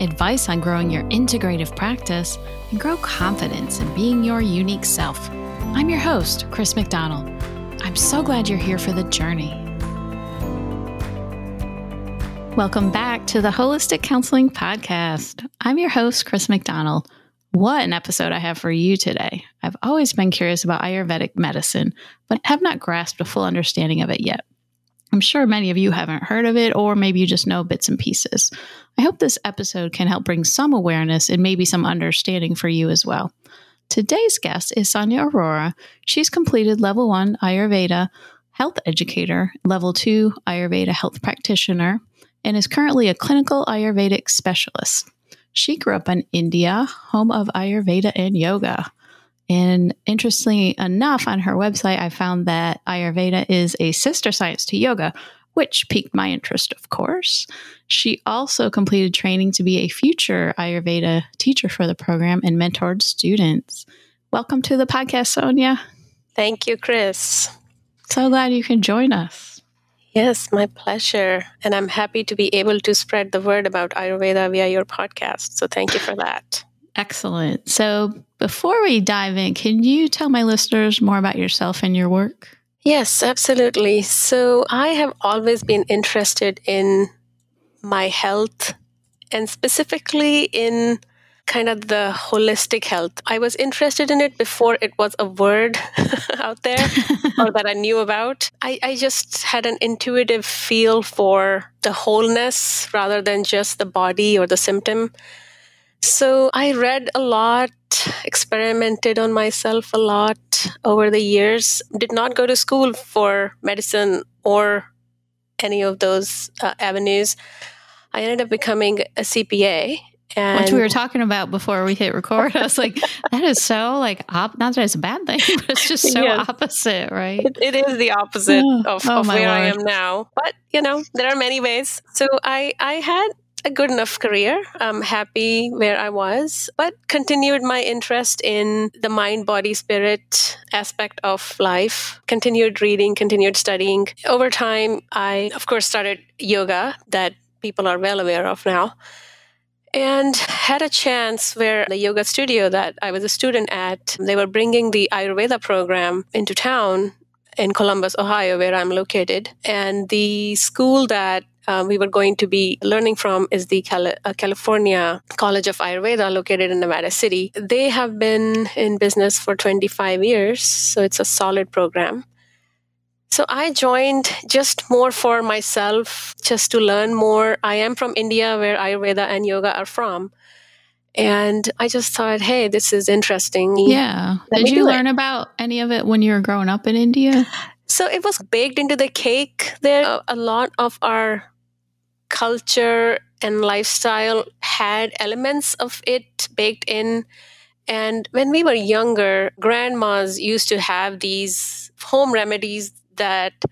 advice on growing your integrative practice, and grow confidence in being your unique self. I'm your host, Chris McDonald. I'm so glad you're here for the journey. Welcome back to the Holistic Counseling Podcast. I'm your host, Chris McDonald. What an episode I have for you today. I've always been curious about Ayurvedic medicine, but have not grasped a full understanding of it yet. I'm sure many of you haven't heard of it, or maybe you just know bits and pieces. I hope this episode can help bring some awareness and maybe some understanding for you as well. Today's guest is Sonia Arora. She's completed level one Ayurveda health educator, level two Ayurveda health practitioner, and is currently a clinical Ayurvedic specialist. She grew up in India, home of Ayurveda and yoga. And interestingly enough, on her website, I found that Ayurveda is a sister science to yoga, which piqued my interest, of course. She also completed training to be a future Ayurveda teacher for the program and mentored students. Welcome to the podcast, Sonia. Thank you, Chris. So glad you can join us. Yes, my pleasure. And I'm happy to be able to spread the word about Ayurveda via your podcast. So thank you for that. Excellent. So before we dive in, can you tell my listeners more about yourself and your work? Yes, absolutely. So I have always been interested in my health and specifically in kind of the holistic health. I was interested in it before it was a word out there or that I knew about. I, I just had an intuitive feel for the wholeness rather than just the body or the symptom. So I read a lot, experimented on myself a lot over the years, did not go to school for medicine or any of those uh, avenues. I ended up becoming a CPA. And Which we were talking about before we hit record. I was like, that is so like, op- not that it's a bad thing, but it's just so opposite, right? it, it is the opposite of, oh of where Lord. I am now. But, you know, there are many ways. So I, I had a good enough career. I'm happy where I was, but continued my interest in the mind, body, spirit aspect of life. Continued reading, continued studying. Over time, I, of course, started yoga that people are well aware of now. And had a chance where the yoga studio that I was a student at, they were bringing the Ayurveda program into town in Columbus, Ohio, where I'm located. And the school that um, we were going to be learning from is the uh, California College of Ayurveda located in Nevada City. They have been in business for 25 years, so it's a solid program. So I joined just more for myself, just to learn more. I am from India, where Ayurveda and yoga are from. And I just thought, hey, this is interesting. Yeah. Let Did you learn it. about any of it when you were growing up in India? So it was baked into the cake. There, a lot of our culture and lifestyle had elements of it baked in. And when we were younger, grandmas used to have these home remedies that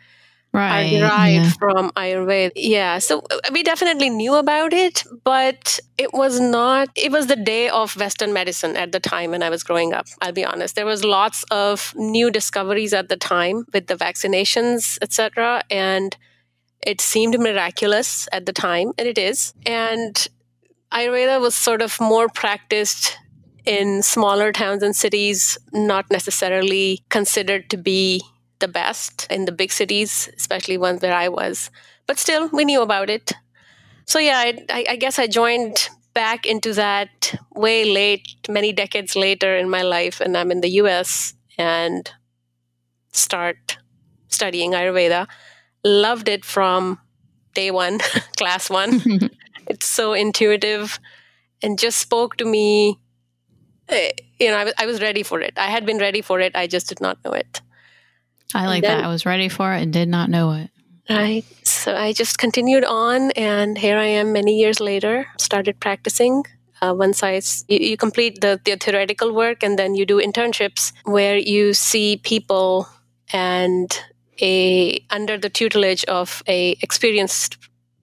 right, are derived yeah. from Ayurveda. Yeah, so uh, we definitely knew about it, but it was not, it was the day of Western medicine at the time when I was growing up. I'll be honest. There was lots of new discoveries at the time with the vaccinations, etc. And it seemed miraculous at the time, and it is. And Ayurveda was sort of more practiced in smaller towns and cities, not necessarily considered to be the best in the big cities, especially ones where I was. But still, we knew about it. So, yeah, I, I guess I joined back into that way late, many decades later in my life, and I'm in the US and start studying Ayurveda loved it from day one, class one. it's so intuitive and just spoke to me. Eh, you know, I was, I was ready for it. I had been ready for it. I just did not know it. I like then, that. I was ready for it and did not know it. Right. So I just continued on, and here I am many years later, started practicing. uh, one size. You, you complete the, the theoretical work and then you do internships where you see people and a under the tutelage of a experienced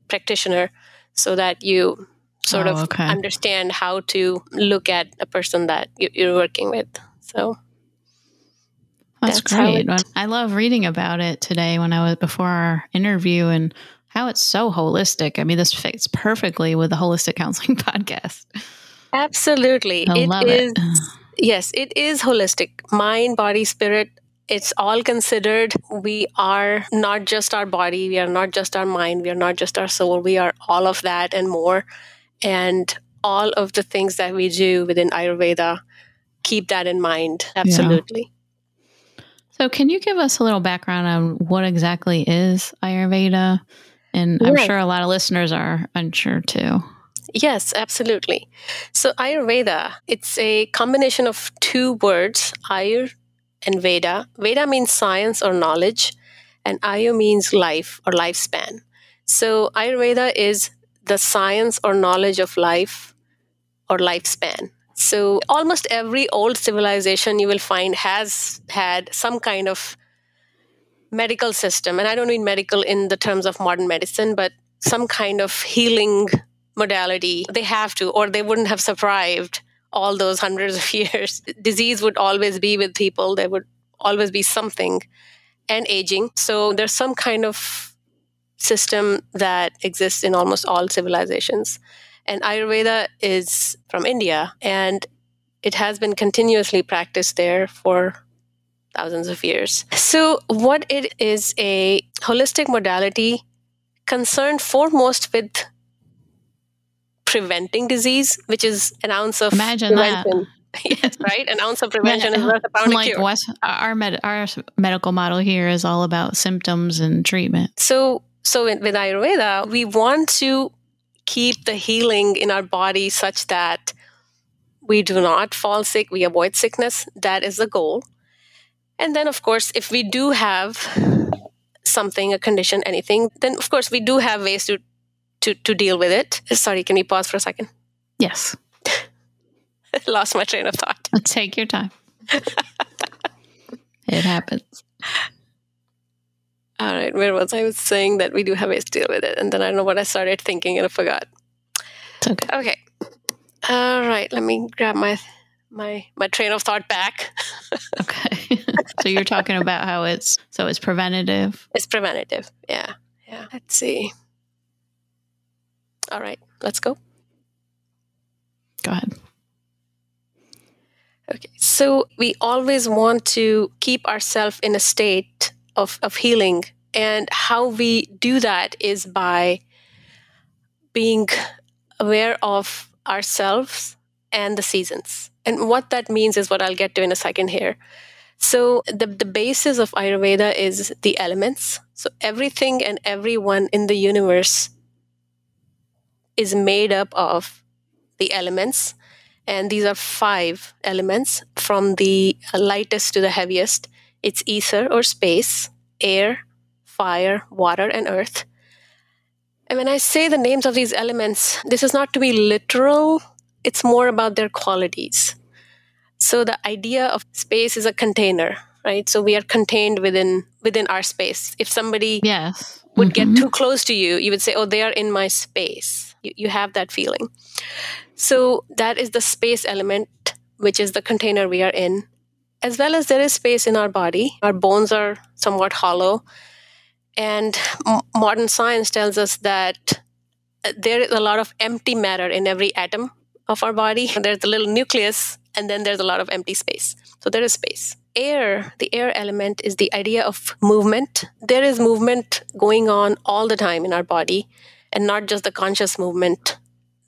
practitioner so that you sort Oh, of okay. understand how to look at a person that you, you're working with so That's, That's great. it- I love reading about it today when I was before our interview and how it's so holistic. I mean, this fits perfectly with the Holistic Counseling podcast. absolutely I It love is- it. yes it is holistic mind body spirit it's all considered we are not just our body we are not just our mind we are not just our soul we are all of that and more and all of the things that we do within ayurveda keep that in mind absolutely So, can you give us a little background on what exactly is Ayurveda? And I'm sure a lot of listeners are unsure too. Yes, absolutely. So Ayurveda, it's a combination of two words, Ayur and Veda. Veda means science or knowledge, and Ayu means life or lifespan. So Ayurveda is the science or knowledge of life or lifespan. So almost every old civilization you will find has had some kind of medical system. And I don't mean medical in the terms of modern medicine, but some kind of healing modality. They have to, or they wouldn't have survived all those hundreds of years. Disease would always be with people, there would always be something, and aging. So there's some kind of system that exists in almost all civilizations. And Ayurveda is from India, and it has been continuously practiced there for thousands of years. So, what it is a holistic modality concerned foremost with preventing disease, which is an ounce of Imagine that. prevention. yes, right? An ounce of prevention is worth a pound of cure. West, our med, our medical model here is all about symptoms and treatment. So, so with, with Ayurveda, we want to keep the healing in our body such that we do not fall sick, we avoid sickness. That is the goal. And then, of course, if we do have something, a condition, anything, then of course we do have ways to to, to deal with it. Sorry, can we pause for a second? Yes, Lost my train of thought. take your time. it happens. All right, where was I? Was saying that we do have ways to deal with it, and then I don't know what I started thinking and I forgot. It's okay. Okay. All right. Let me grab my my my train of thought back. Okay. so you're talking about how it's so it's preventative. It's preventative. Yeah. Yeah. Let's see. All right. Let's go. Go ahead. Okay. So we always want to keep ourselves in a state of, of healing. And how we do that is by being aware of ourselves and the seasons. And what that means is what I'll get to in a second here. So the, the basis of Ayurveda is the elements. So everything and everyone in the universe is made up of the elements and these are five elements from the lightest to the heaviest. It's ether or space, air, fire, water, and earth. And when I say the names of these elements, this is not to be literal, it's more about their qualities. So the idea of space is a container, right? So we are contained within within our space. If somebody Yes. would Mhm. get too close to you, you would say, Oh, they are in my space. You, you have that feeling. So that is the space element, which is the container we are in, as well as there is space in our body. Our bones are somewhat hollow. And m- modern science tells us that uh, there is a lot of empty matter in every atom of our body. There's a little nucleus, and then there's a lot of empty space. So there is space. Air, the air element, is the idea of movement. There is movement going on all the time in our body, and not just the conscious movement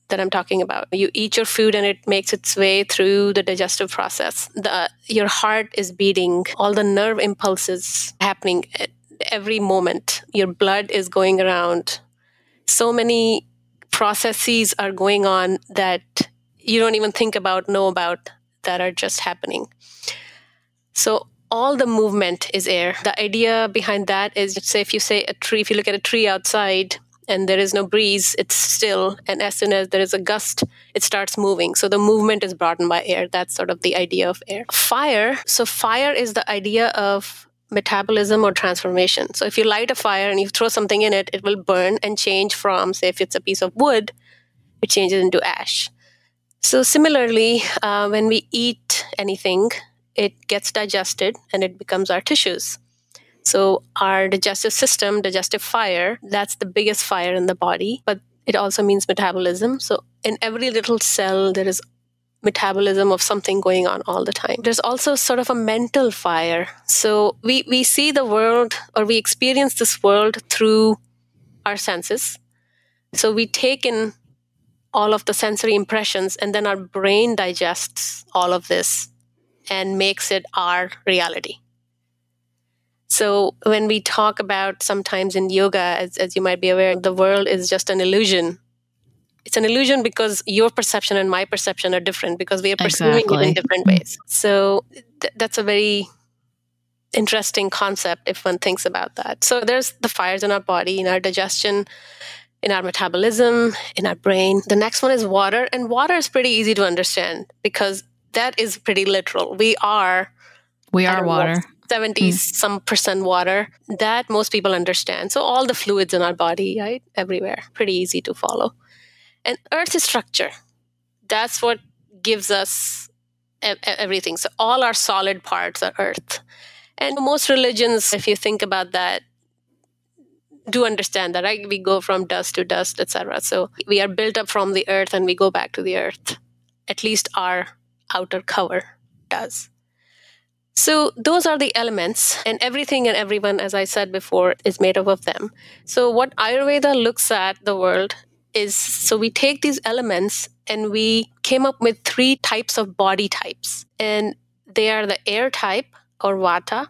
that I'm talking about. You eat your food and it makes its way through the digestive process. The, your heart is beating, all the nerve impulses happening at every moment. Your blood is going around. So many processes are going on that you don't even think about, know about, that are just happening. So all the movement is air. The idea behind that is say if you say a tree, if you look at a tree outside, and there is no breeze, it's still. And as soon as there is a gust, it starts moving. So the movement is brought in by air. That's sort of the idea of air. Fire. So fire is the idea of metabolism or transformation. So if you light a fire and you throw something in it, it will burn and change from, say, if it's a piece of wood, it changes into ash. So similarly, uh, when we eat anything, it gets digested and it becomes our tissues. So, our digestive system, digestive fire, that's the biggest fire in the body, but it also means metabolism. So, in every little cell, there is metabolism of something going on all the time. There's also sort of a mental fire. So, we, we see the world or we experience this world through our senses. So, we take in all of the sensory impressions, and then our brain digests all of this and makes it our reality. So when we talk about sometimes in yoga, as, as you might be aware, the world is just an illusion. It's an illusion because your perception and my perception are different because we are perceiving exactly. it in different ways. So th- that's a very interesting concept if one thinks about that. So there's the fires in our body, in our digestion, in our metabolism, in our brain. The next one is water, and water is pretty easy to understand because that is pretty literal. We are we are water. 70 mm. some percent water. That most people understand. So all the fluids in our body, right? Everywhere. Pretty easy to follow. And earth is structure. That's what gives us everything. So all our solid parts are earth. And most religions, if you think about that, do understand that, right? We go from dust to dust, etc. So we are built up from the earth and we go back to the earth. At least our outer cover does. So, those are the elements, and everything and everyone, as I said before, is made up of them. So, what Ayurveda looks at the world is so we take these elements and we came up with three types of body types, and they are the air type or vata,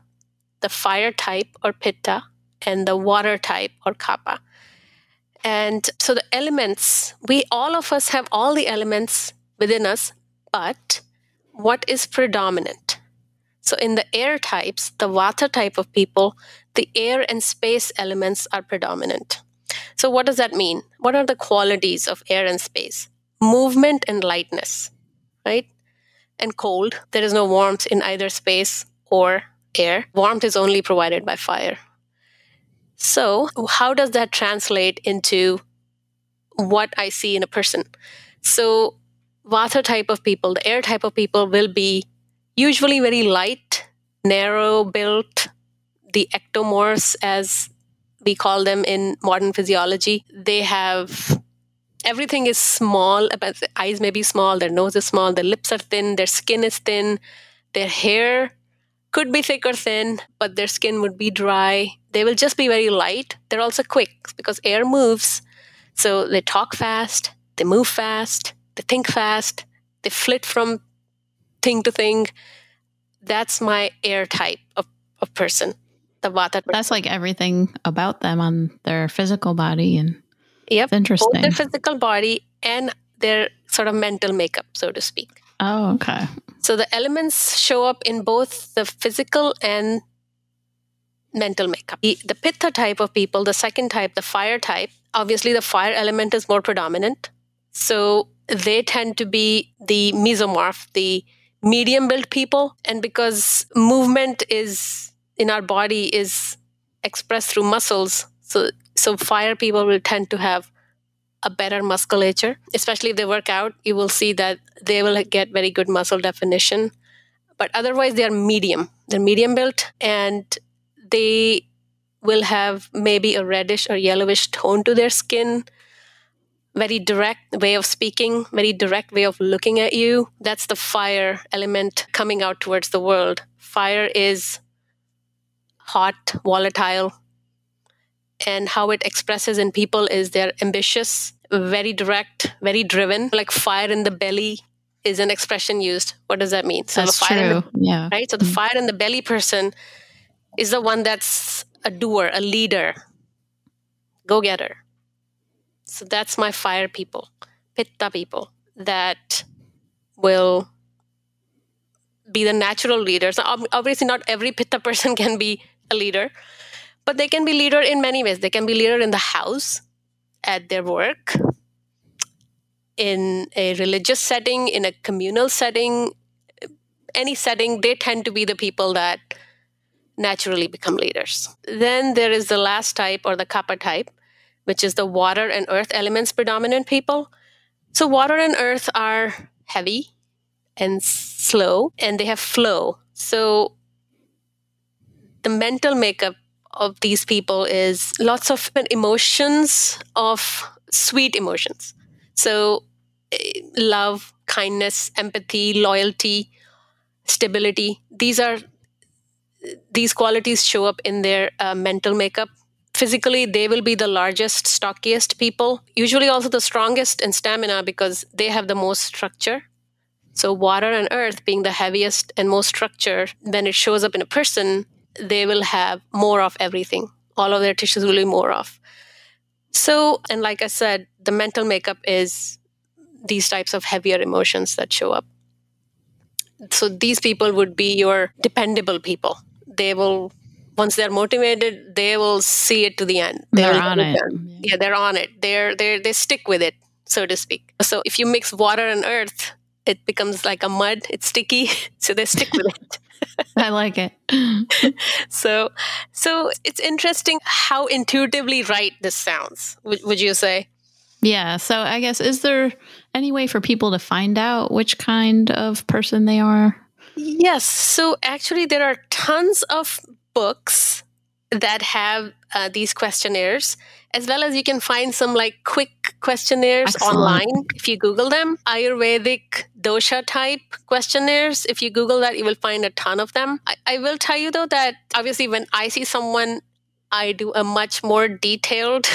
the fire type or pitta, and the water type or kapha. And so, the elements, we all of us have all the elements within us, but what is predominant? So, in the air types, the Vata type of people, the air and space elements are predominant. So, what does that mean? What are the qualities of air and space? Movement and lightness, right? And cold. There is no warmth in either space or air. Warmth is only provided by fire. So, how does that translate into what I see in a person? So, Vata type of people, the air type of people will be usually very light, narrow built, the ectomorphs, as we call them in modern physiology. They have everything is small, but the eyes may be small, their nose is small, their lips are thin, their skin is thin, their hair could be thick or thin, but their skin would be dry. They will just be very light. They're also quick because air moves. So they talk fast, they move fast, they think fast, they flit from thing to thing. That's my air type of, of person. The vata. That's like everything about them on their physical body and yep, interesting. Both their physical body and their sort of mental makeup, so to speak. Oh, okay. So the elements show up in both the physical and mental makeup. The, the pitta type of people, the second type, the fire type, obviously the fire element is more predominant. So they tend to be the mesomorph, the medium built people. And because movement is in our body is expressed through muscles so so fire people will tend to have a better musculature. Especially if they work out you will see that they will get very good muscle definition. But otherwise they are medium. They're medium built and they will have maybe a reddish or yellowish tone to their skin very direct way of speaking, very direct way of looking at you. That's the fire element coming out towards the world. Fire is hot, volatile, and how it expresses in people is they're ambitious, very direct, very driven. Like fire in the belly is an expression used. What does that mean? So that's the fire true. The, yeah. Right. So the mm-hmm. fire in the belly person is the one that's a doer, a leader, go getter. So that's my fire people, pitta people that will be the natural leaders. Obviously, not every pitta person can be a leader, but they can be leader in many ways. They can be leader in the house. at their work, in a religious setting, in a communal setting, any setting, they tend to be the people that naturally become leaders. Then there is the last type or the kapha type, which is the water and earth elements predominant people. So, water and earth are heavy and slow, and they have flow. So, the mental makeup of these people is lots of emotions of sweet emotions. So, eh, love, kindness, empathy, loyalty, stability. These are these qualities show up in their uh, mental makeup. Physically, they will be the largest, stockiest people, usually also the strongest in stamina because they have the most structure. So, water and earth being the heaviest and most structure, when it shows up in a person, they will have more of everything. All of their tissues will be more of. So, and like I said, the mental makeup is these types of heavier emotions that show up. So, these people would be your dependable people. They will, once they're motivated, they will see it to the end. They are on it. Yeah, they're on it. They're they they stick with it, so to speak. So, if you mix water and earth, it becomes like a mud. It's sticky, so they stick with it. I like it. so, so it's interesting how intuitively right this sounds. Would, would you say? Yeah. So, I guess is there any way for people to find out which kind of person they are? Yes. So, actually, there are tons of books that have uh, these questionnaires as well as you can find some like quick questionnaires Excellent. online if you google them ayurvedic dosha type questionnaires if you google that you will find a ton of them I, I will tell you though that obviously when i see someone i do a much more detailed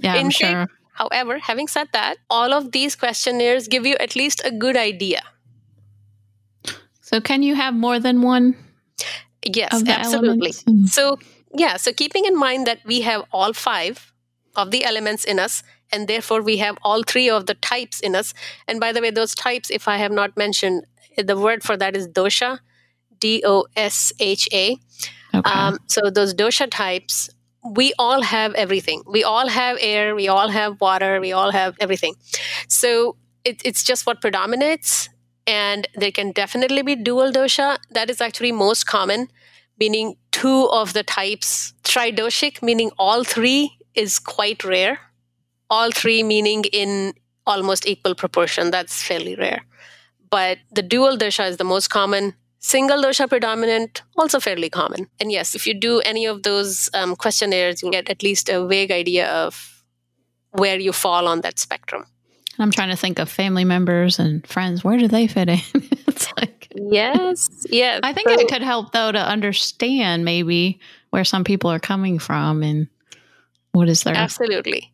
yeah, intake. Sure. however having said that all of these questionnaires give you at least a good idea so can you have more than one yes absolutely so yeah, so keeping in mind that we have all five of the elements in us, and therefore we have all three of the types in us. And by the way, those types, if I have not mentioned, the word for that is dosha, D O S H A. Um, so those dosha types, we all have everything. We all have air, we all have water, we all have everything. So it, it's just what predominates. And there can definitely be dual dosha. That is actually most common meaning two of the types. Tridoshic, meaning all three, is quite rare. All three, meaning in almost equal proportion. That's fairly rare. But the dual dosha is the most common. Single dosha predominant, also fairly common. And yes, if you do any of those um, questionnaires, you'll get at least a vague idea of where you fall on that spectrum. I'm trying to think of family members and friends. Where do they fit in? it's like yes, yes. I think so, it could help though to understand maybe where some people are coming from and what is their absolutely.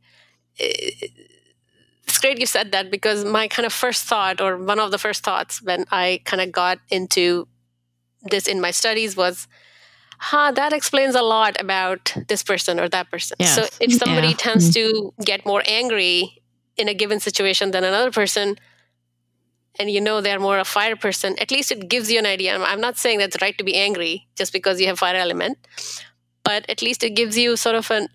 It's great you said that because my kind of first thought, or one of the first thoughts when I kind of got into this in my studies was, huh, that explains a lot about this person or that person. Yes. So if somebody yeah. tends mm-hmm. to get more angry in a given situation than another person and you know they're more a fire person at least it gives you an idea. I'm not saying that's right to be angry just because you have fire element but at least it gives you sort of an,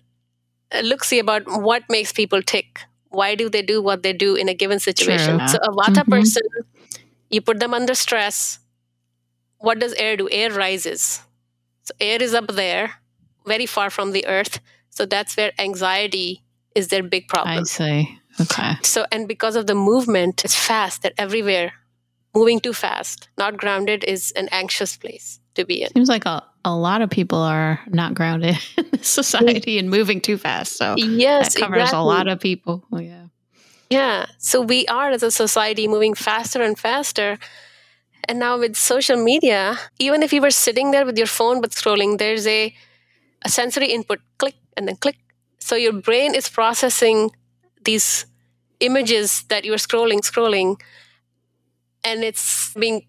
a look see about what makes people tick. Why do they do what they do in a given situation? True. so a vata mm-hmm. person you put them under stress what does air do? Air rises. So air is up there very far from the earth so that's where anxiety is their big problem. I see Okay. So, and because of the movement, it's fast, they're everywhere. Moving too fast, not grounded is an anxious place to be in. Seems like a, a lot of people are not grounded in this society and moving too fast. So, yes, that covers exactly. a lot of people. Oh, yeah. Yeah. So, we are as a society moving faster and faster. And now with social media, even if you were sitting there with your phone but scrolling, there's a, a sensory input click and then click. So your brain is processing these images that you're scrolling, scrolling, and it's being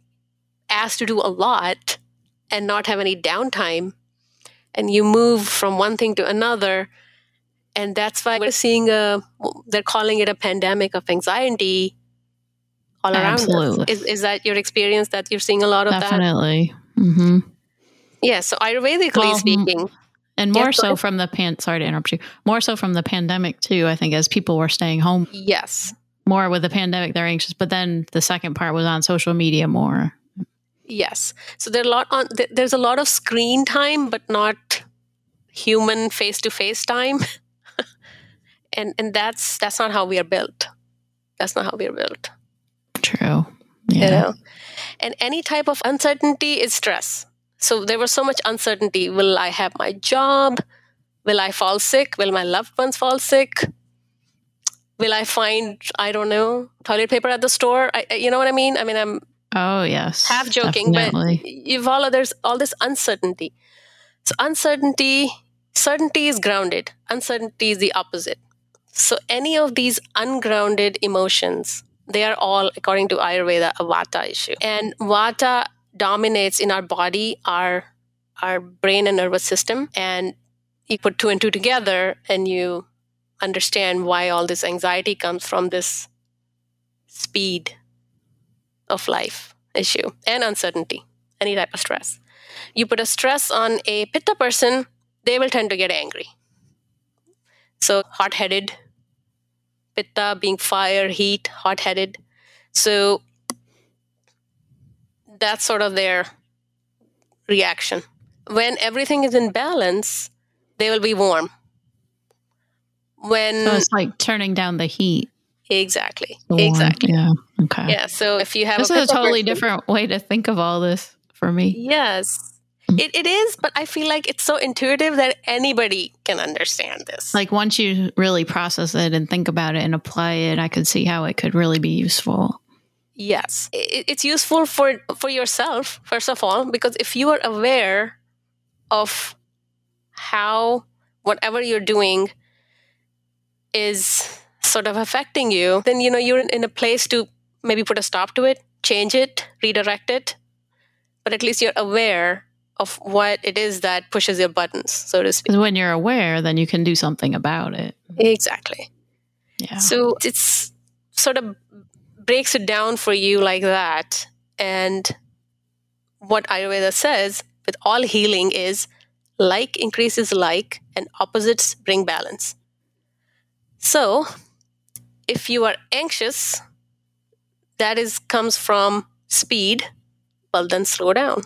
asked to do a lot and not have any downtime. And you move from one thing to another. And that's why we're seeing a, they're calling it a pandemic of anxiety all around Absolutely. us. Is, is that your experience that you're seeing a lot of Definitely. that? Definitely. Mm-hmm. Yeah. So Ayurvedically well, speaking, And more so from the pan sorry to interrupt you. More so from the pandemic too, I think as people were staying home. Yes. More with the pandemic, they're anxious. But then the second part was on social media more. Yes. So there a lot on there's a lot of screen time, but not human face to face time. and and that's that's not how we are built. That's not how we are built. True. Yeah. You know? And any type of uncertainty is stress. So there was so much uncertainty. Will I have my job? Will I fall sick? Will my loved ones fall sick? Will I find, I don't know, toilet paper at the store? I, you know what I mean? I mean, I'm oh yes, half joking, definitely. but you follow. There's all this uncertainty. So uncertainty, certainty is grounded. Uncertainty is the opposite. So any of these ungrounded emotions, they are all, according to Ayurveda, a Vata issue. And Vata dominates in our body, our our brain and nervous system. And you put two and two together and you understand why all this anxiety comes from this speed of life issue and uncertainty, any type of stress. You put a stress on a pitta person, they will tend to get angry. So, hot headed, pitta being fire, heat, hot headed. So, that's sort of their reaction. When everything is in balance, they will be warm. When so it's like turning down the heat. Exactly. Warm. Exactly. Yeah. Okay. Yeah. So if you have this a is a totally person, different way to think of all this for me. Yes. Mm. It, it is, but I feel like it's so intuitive that anybody can understand this. Like once you really process it and think about it and apply it, I could see how it could really be useful. Yes, it's useful for for yourself first of all because if you are aware of how whatever you're doing is sort of affecting you, then you know you're in a place to maybe put a stop to it, change it, redirect it. But at least you're aware of what it is that pushes your buttons, so to speak. When you're aware, then you can do something about it. Exactly. Yeah. So it's sort of breaks it down for you like that. And what Ayurveda says with all healing is like increases like and opposites bring balance. So, if you are anxious, that is comes from speed, well then slow down.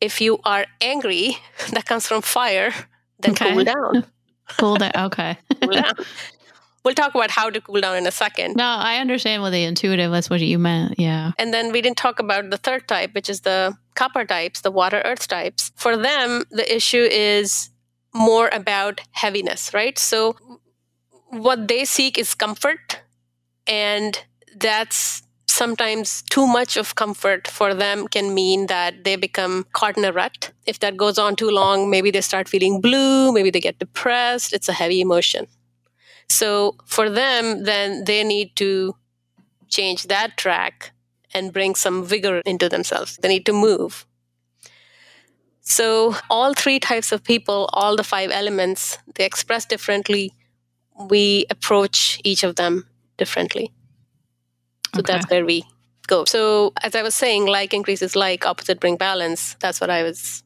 If you are angry, that comes from fire, then okay. cool down. cool down. Okay. cool down. We'll talk about how to cool down in a second. No, I understand what the intuitive, that's what you meant. Yeah. And then we didn't talk about the third type, which is the kapha types, the water earth types. For them, the issue is more about heaviness, right? So what they seek is comfort. And that's sometimes too much of comfort for them can mean that they become caught in a rut. If that goes on too long, maybe they start feeling blue, maybe they get depressed. It's a heavy emotion. So for them, then they need to change that track and bring some vigor into themselves. They need to move. So all three types of people, all the five elements, they express differently. We approach each of them differently. So okay. that's where we go. So as I was saying, like increases like, opposite bring balance. That's what I was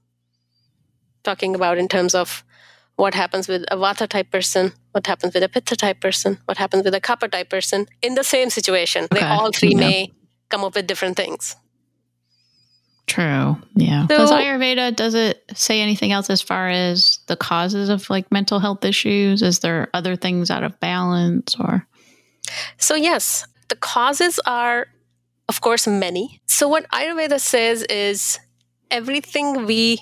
talking about in terms of what happens with a vata type person, what happens with a pitta type person, what happens with a kapha type person in the same situation. Okay. They all three yeah. may come up with different things. True. Yeah. So, does Ayurveda does it say anything else as far as the causes of like mental health issues? Is there other things out of balance or? So yes, the causes are of course many. So what Ayurveda says is everything we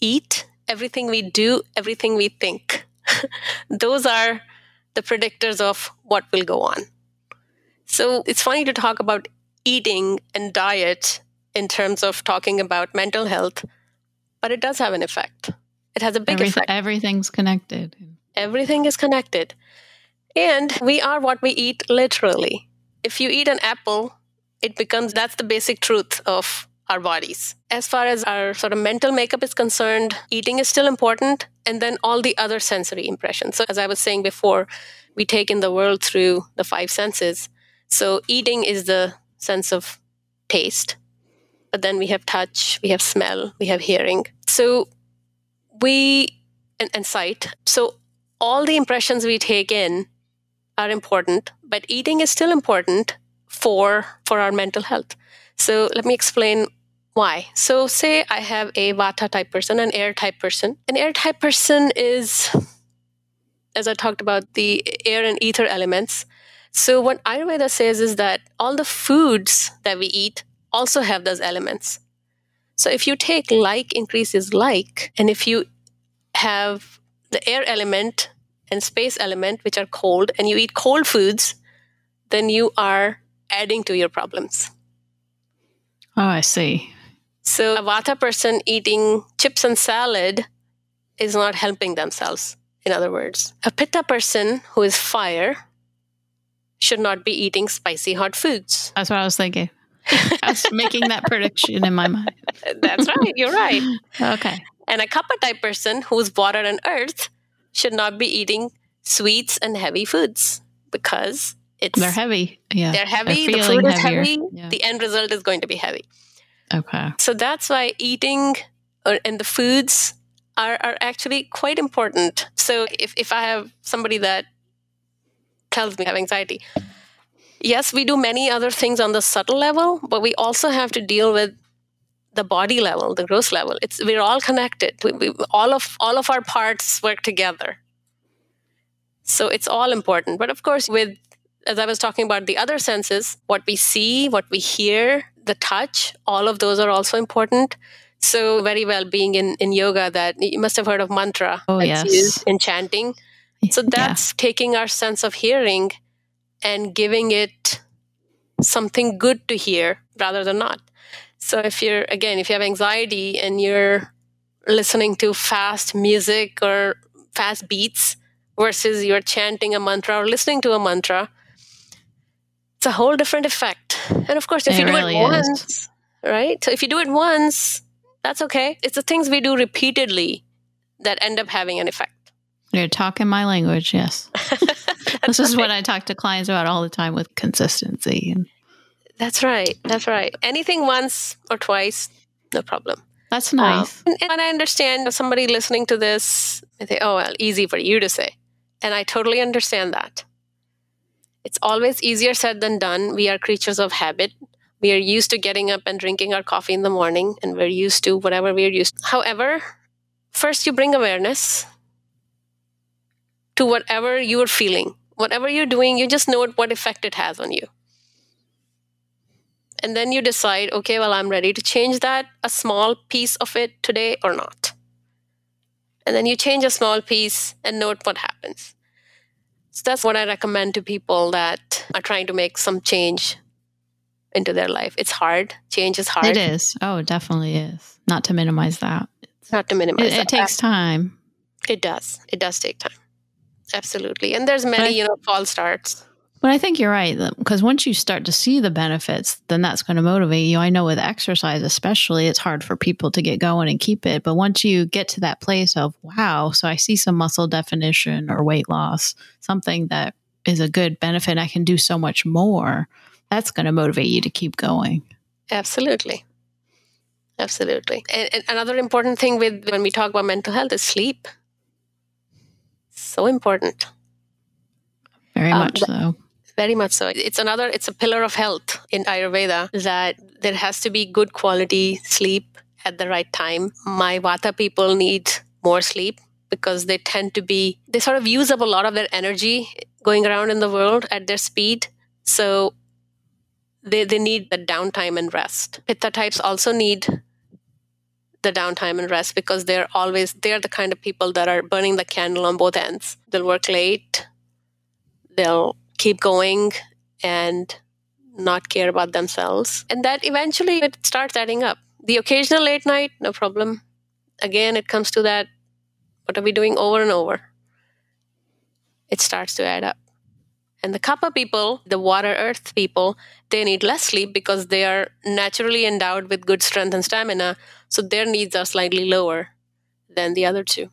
eat everything we do, everything we think. Those are the predictors of what will go on. So it's funny to talk about eating and diet in terms of talking about mental health, but it does have an effect. It has a big Everyth- effect. Everything's connected. Everything is connected. And we are what we eat literally. If you eat an apple, it becomes that's the basic truth of our bodies. As far as our sort of mental makeup is concerned, eating is still important, and then all the other sensory impressions. So, as I was saying before, we take in the world through the five senses. So, eating is the sense of taste, but then we have touch, we have smell, we have hearing. So, we, and, and sight. So all the impressions we take in are important, but eating is still important for for our mental health. So let me explain why. So say I have a vata type person, an air type person. An air type person is as I talked about the air and ether elements. So what Ayurveda says is that all the foods that we eat also have those elements. So if you take like increases like, and if you have the air element and space element, which are cold, and you eat cold foods, then you are adding to your problems. Oh, I see. So a Vata person eating chips and salad is not helping themselves, in other words. A Pitta person who is fire should not be eating spicy hot foods. That's what I was thinking. I was making that prediction in my mind. That's right. You're right. Okay. And a Kapha type person who's water and earth should not be eating sweets and heavy foods because it's They're heavy. Yeah. they're heavy, They're the food is heavier. heavy, Yeah. the end result is going to be heavy. Okay. So that's why eating or, and the foods are, are actually quite important. So if, if I have somebody that tells me I have anxiety, yes, we do many other things on the subtle level, but we also have to deal with the body level, the gross level. It's we're all connected. We, we, all of all of our parts work together. So it's all important. But of course, with as I was talking about the other senses, what we see, what we hear, the touch, all of those are also important. So very well being in, in yoga that you must have heard of mantra Oh, yes. used in chanting. So Yeah. that's taking our sense of hearing and giving it something good to hear rather than not. So if you're again, if you have anxiety and you're listening to fast music or fast beats versus you're chanting a mantra or listening to a mantra, it's a whole different effect. And of course, if It you do really it is. once, right? So if you do it once, that's okay. It's the things we do repeatedly that end up having an effect. You're talking my language. Yes. this is what I talk to clients about all the time with consistency. And That's right. That's right. Anything once or twice, no problem. that's nice. Um, and, and I understand somebody listening to this, they think, oh, well, easy for you to say. And I totally understand that. It's always easier said than done. We are creatures of habit. We are used to getting up and drinking our coffee in the morning, and we're used to whatever we're used to. However, first you bring awareness to whatever you're feeling. Whatever you're doing, you just note what effect it has on you. And then you decide, okay, well, I'm ready to change that, a small piece of it today or not. And then you change a small piece and note what happens. So that's what I recommend to people that are trying to make some change into their life. It's hard. Change is hard. It is. Oh, it definitely is. Not to minimize that. Not to It, minimize it that. takes time. It does. It does take time. Absolutely. And there's many, you know, false starts. But I think you're right because once you start to see the benefits, then that's going to motivate you. I know with exercise, especially, it's hard for people to get going and keep it. But once you get to that place of, wow, so I see some muscle definition or weight loss, something that is a good benefit, I can do so much more, that's going to motivate you to keep going. Absolutely. Absolutely. And, and another important thing with when we talk about mental health is sleep. So important. Very Um, much so. Very much so. It's another, it's a pillar of health in Ayurveda that there has to be good quality sleep at the right time. My Vata people need more sleep because they tend to be, they sort of use up a lot of their energy going around in the world at their speed. So they, they need the downtime and rest. Pitta types also need the downtime and rest because they're always, they're the kind of people that are burning the candle on both ends. They'll work late, they'll keep going and not care about themselves. And that eventually it starts adding up. The occasional late night, no problem. Again, it comes to that what are we doing over and over? It starts to add up. And the Kapha people, the water earth people, they need less sleep because they are naturally endowed with good strength and stamina. So their needs are slightly lower than the other two.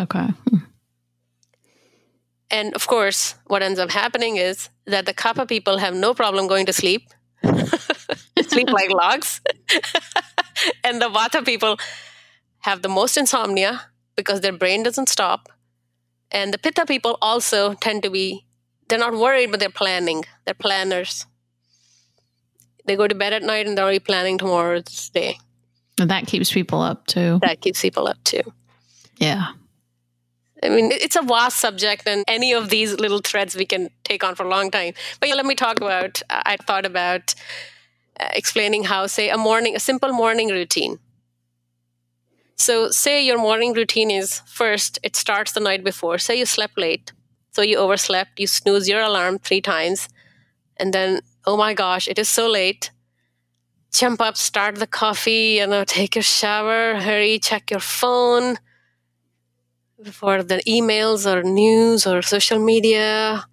Okay. And of course, what ends up happening is that the Kapha people have no problem going to sleep, sleep like logs. and the Vata people have the most insomnia because their brain doesn't stop. And the Pitta people also tend to be, they're not worried, but they're planning. They're planners. They go to bed at night and they're already planning tomorrow's day. And that keeps people up too. That keeps people up too. Yeah. I mean, it's a vast subject, and any of these little threads we can take on for a long time. But yeah, let me talk about. I thought about uh, explaining how, say, a morning, a simple morning routine. So, say your morning routine is first, it starts the night before. Say you slept late, so you overslept, you snooze your alarm three times, and then, oh my gosh, it is so late. Jump up, start the coffee, you know, take your shower, hurry, check your phone for the emails or news or social media.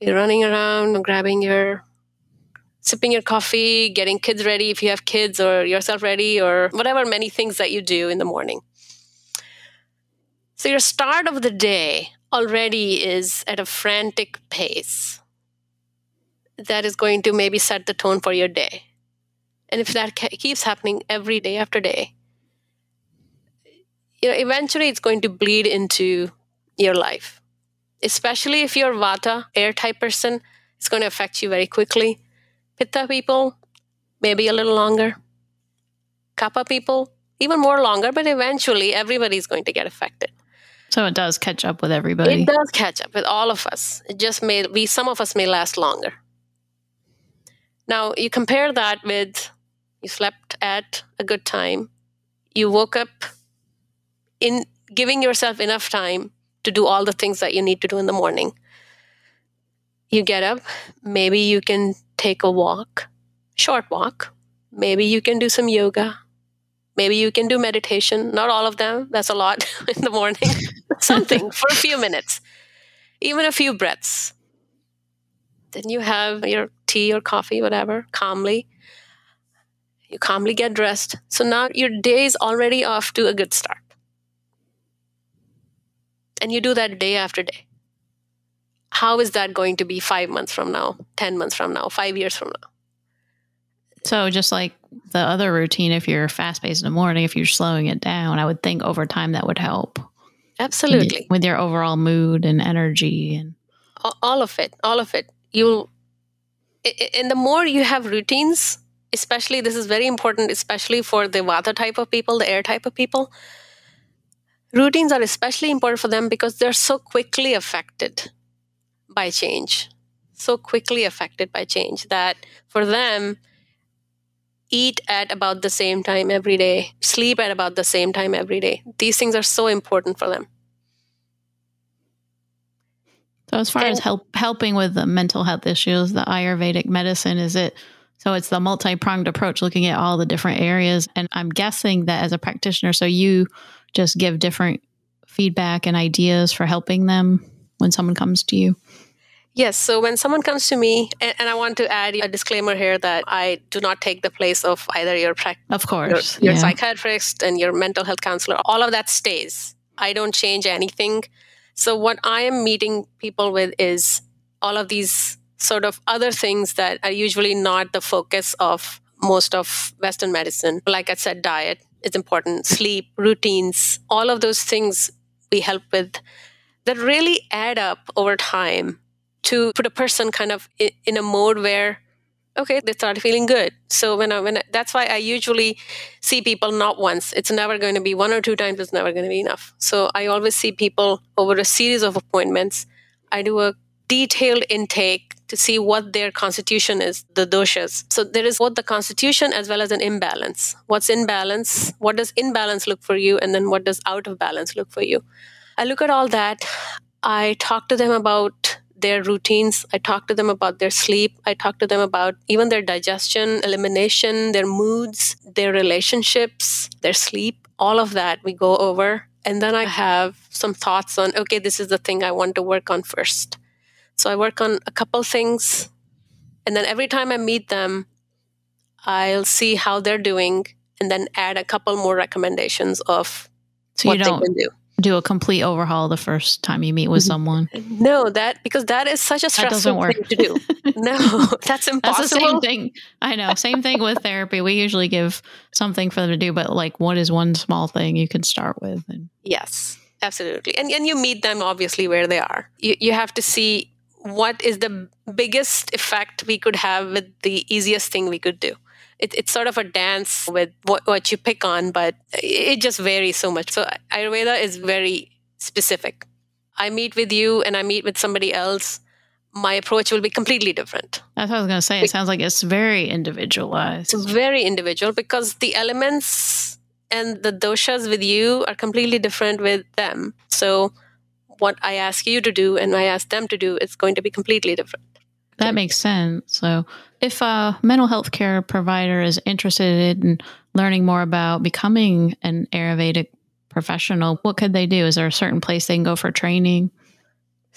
You're running around, grabbing your, sipping your coffee, getting kids ready if you have kids, or yourself ready, or whatever many things that you do in the morning. So your start of the day already is at a frantic pace. That is going to maybe set the tone for your day. And if that keeps happening every day after day, you know, eventually it's going to bleed into your life. Especially if you're Vata, air type person, it's going to affect you very quickly. Pitta people, maybe a little longer. Kapha people, even more longer, but eventually everybody's going to get affected. So it does catch up with everybody. It does catch up with all of us. It just may be some of us may last longer. Now you compare that with you slept at a good time, you woke up in giving yourself enough time to do all the things that you need to do in the morning. You get up, maybe you can take a walk, short walk. Maybe you can do some yoga. Maybe you can do meditation. Not all of them, that's a lot in the morning. Something for a few minutes, even a few breaths. Then you have your tea or coffee, whatever, calmly. You calmly get dressed. So now your day is already off to a good start. And you do that day after day. How is that going to be five months from now, 10 months from now, five years from now? So, just like the other routine, if you're fast paced in the morning, if you're slowing it down, I would think over time that would help. Absolutely. With your overall mood and energy and all of it, all of it. You'll, and the more you have routines, especially this is very important, especially for the Vata type of people, the air type of people routines are especially important for them because they're so quickly affected by change. So quickly affected by change that for them eat at about the same time every day sleep at about the same time every day. These things are so important for them. So as far and, as help helping with the mental health issues the ayurvedic medicine is it so it's the multi-pronged approach looking at all the different areas. And i'm guessing that as a practitioner so you just give different feedback and ideas for helping them when someone comes to you? Yes. So when someone comes to me, and, and, I want to add a disclaimer here that I do not take the place of either your practice, of course, your, your yeah. psychiatrist and your mental health counselor. All of that stays. I don't change anything. So what I am meeting people with is all of these sort of other things that are usually not the focus of most of Western medicine. Like I said, diet, is important, sleep, routines, all of those things we help with that really add up over time to put a person kind of in a mode where okay they start feeling good. So when I, when I, that's why i usually see people not once. It's never going to be one or two times it's never going to be enough. So i always see people over a series of appointments. I do a detailed intake to see what their constitution is, the doshas. So there is both the constitution as well as an imbalance. What's in balance? What does imbalance look for you? And then what does out of balance look for you? I look at all that. I talk to them about their routines. I talk to them about their sleep. I talk to them about even their digestion, elimination, their moods, their relationships, their sleep, all of that we go over. And then I have some thoughts on okay, this is the thing I want to work on first. So I work on a couple things. And then every time I meet them, I'll see how they're doing and then add a couple more recommendations of so what they can do. do a complete overhaul the first time you meet with Mm-hmm. someone. No, that because that is such a stressful thing to do. No, that's impossible. That's the same thing. I know. Same thing with therapy. We usually give something for them to do, but like, what is one small thing you can start with? And Yes, absolutely. And and you meet them obviously where they are. You you have to see what is the biggest effect we could have with the easiest thing we could do. It, it's sort of a dance with what, what you pick on, but it just varies so much. So Ayurveda is very specific. I meet with you and I meet with somebody else. My approach will be completely different. that's what I was going to say. It sounds like it's very individualized. It's very individual because the elements and the doshas with you are completely different with them. So what I ask you to do and I ask them to do is going to be completely different. That makes sense. So, if a mental health care provider is interested in learning more about becoming an Ayurvedic professional, what could they do? Is there a certain place they can go for training?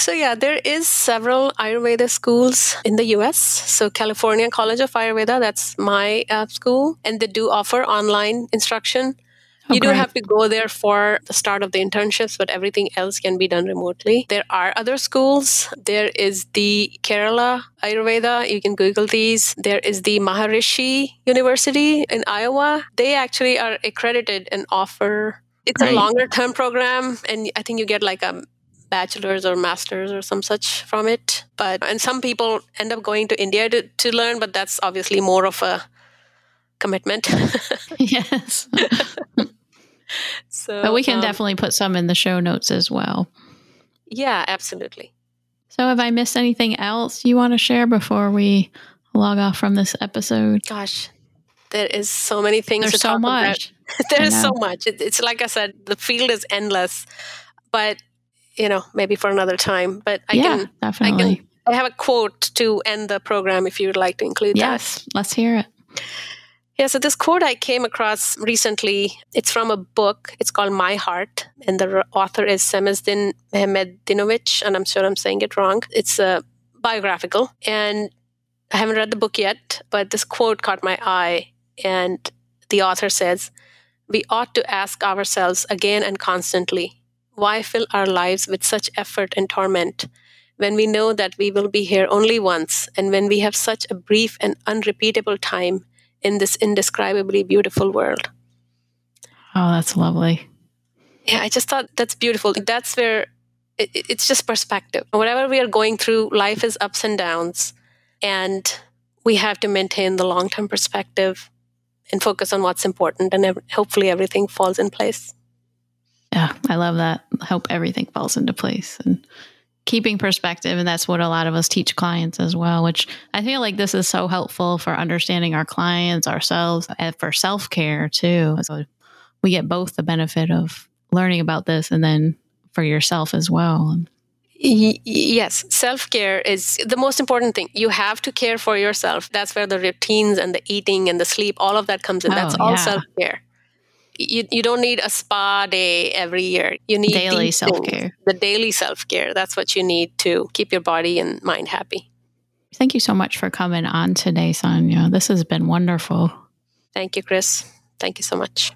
So yeah, there is several Ayurveda schools in the US. So California College of Ayurveda, that's my uh, school, and they do offer online instruction. Oh, you do great. have to go there for the start of the internships, but everything else can be done remotely. There are other schools. There is the Kerala Ayurveda. You can Google these. There is the Maharishi University in Iowa. They actually are accredited and offer. It's Great. a longer term program, and I think you get like a bachelor's or master's or some such from it. But and some people end up going to India to, to learn, but that's obviously more of a commitment. yes. so But we can um, definitely put some in the show notes as well. Yeah, absolutely. So, have I missed anything else you want to share before we log off from this episode? Gosh, there is so many things There's to so talk much. about. there so much. It, it's like I said, the field is endless. But you know, maybe for another time. But I yeah, can. definitely. I have a quote to end the program if you would like to include that. yes, let's hear it. Yeah, so this quote I came across recently, it's from a book. It's called My Heart, and the author is Semezdin Mehmedinovic, and I'm sure I'm saying it wrong. It's a biographical, and I haven't read the book yet, but this quote caught my eye, and the author says, We ought to ask ourselves again and constantly, why fill our lives with such effort and torment when we know that we will be here only once, and when we have such a brief and unrepeatable time in this indescribably beautiful world. Oh, that's lovely. Yeah, I just thought that's beautiful. That's where it, it- it's just perspective. Whatever we are going through, life is ups and downs, and we have to maintain the long term perspective and focus on what's important, and hopefully everything falls in place. Yeah, I love that. Hope everything falls into place and keeping perspective. And that's what a lot of us teach clients as well, which I feel like this is so helpful for understanding our clients, ourselves, and for self care too. So we get both the benefit of learning about this and then for yourself as well. Yes, self care is the most important thing. You have to care for yourself. That's where the routines and the eating and the sleep, all of that comes in. Oh, that's Oh, all yeah. self care. You, you don't need a spa day every year. You need Daily self-care. The daily self care. That's what you need to keep your body and mind happy. Thank you so much for coming on today, Sonia. This has been wonderful. Thank you, Chris. Thank you so much.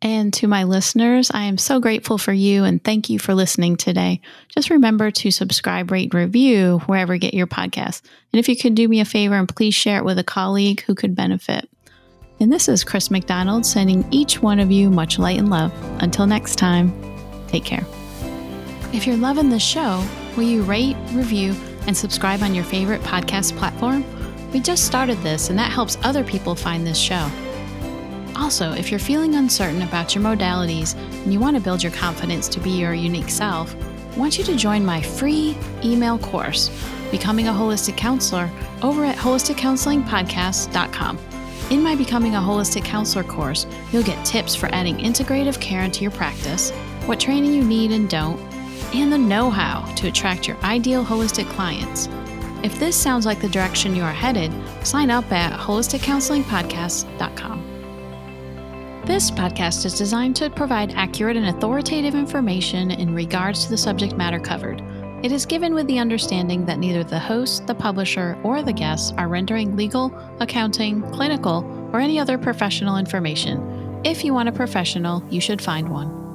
And to my listeners, I am so grateful for you and thank you for listening today. Just remember to subscribe, rate, review wherever you get your podcast. And if you could do me a favor and please share it with a colleague who could benefit. And this is Chris McDonald sending each one of you much light and love. Until next time, take care. If you're loving the show, will you rate, review, and subscribe on your favorite podcast platform? We just started this, and that helps other people find this show. Also, if you're feeling uncertain about your modalities and you want to build your confidence to be your unique self, I want you to join my free email course, Becoming a Holistic Counselor, over at holisticcounselingpodcast.com. In my Becoming a Holistic Counselor course, you'll get tips for adding integrative care into your practice, what training you need and don't, and the know how to attract your ideal holistic clients. If this sounds like the direction you are headed, sign up at holisticcounselingpodcast.com. This podcast is designed to provide accurate and authoritative information in regards to the subject matter covered. It is given with the understanding that neither the host, the publisher, or the guests are rendering legal, accounting, clinical, or any other professional information. If you want a professional, you should find one.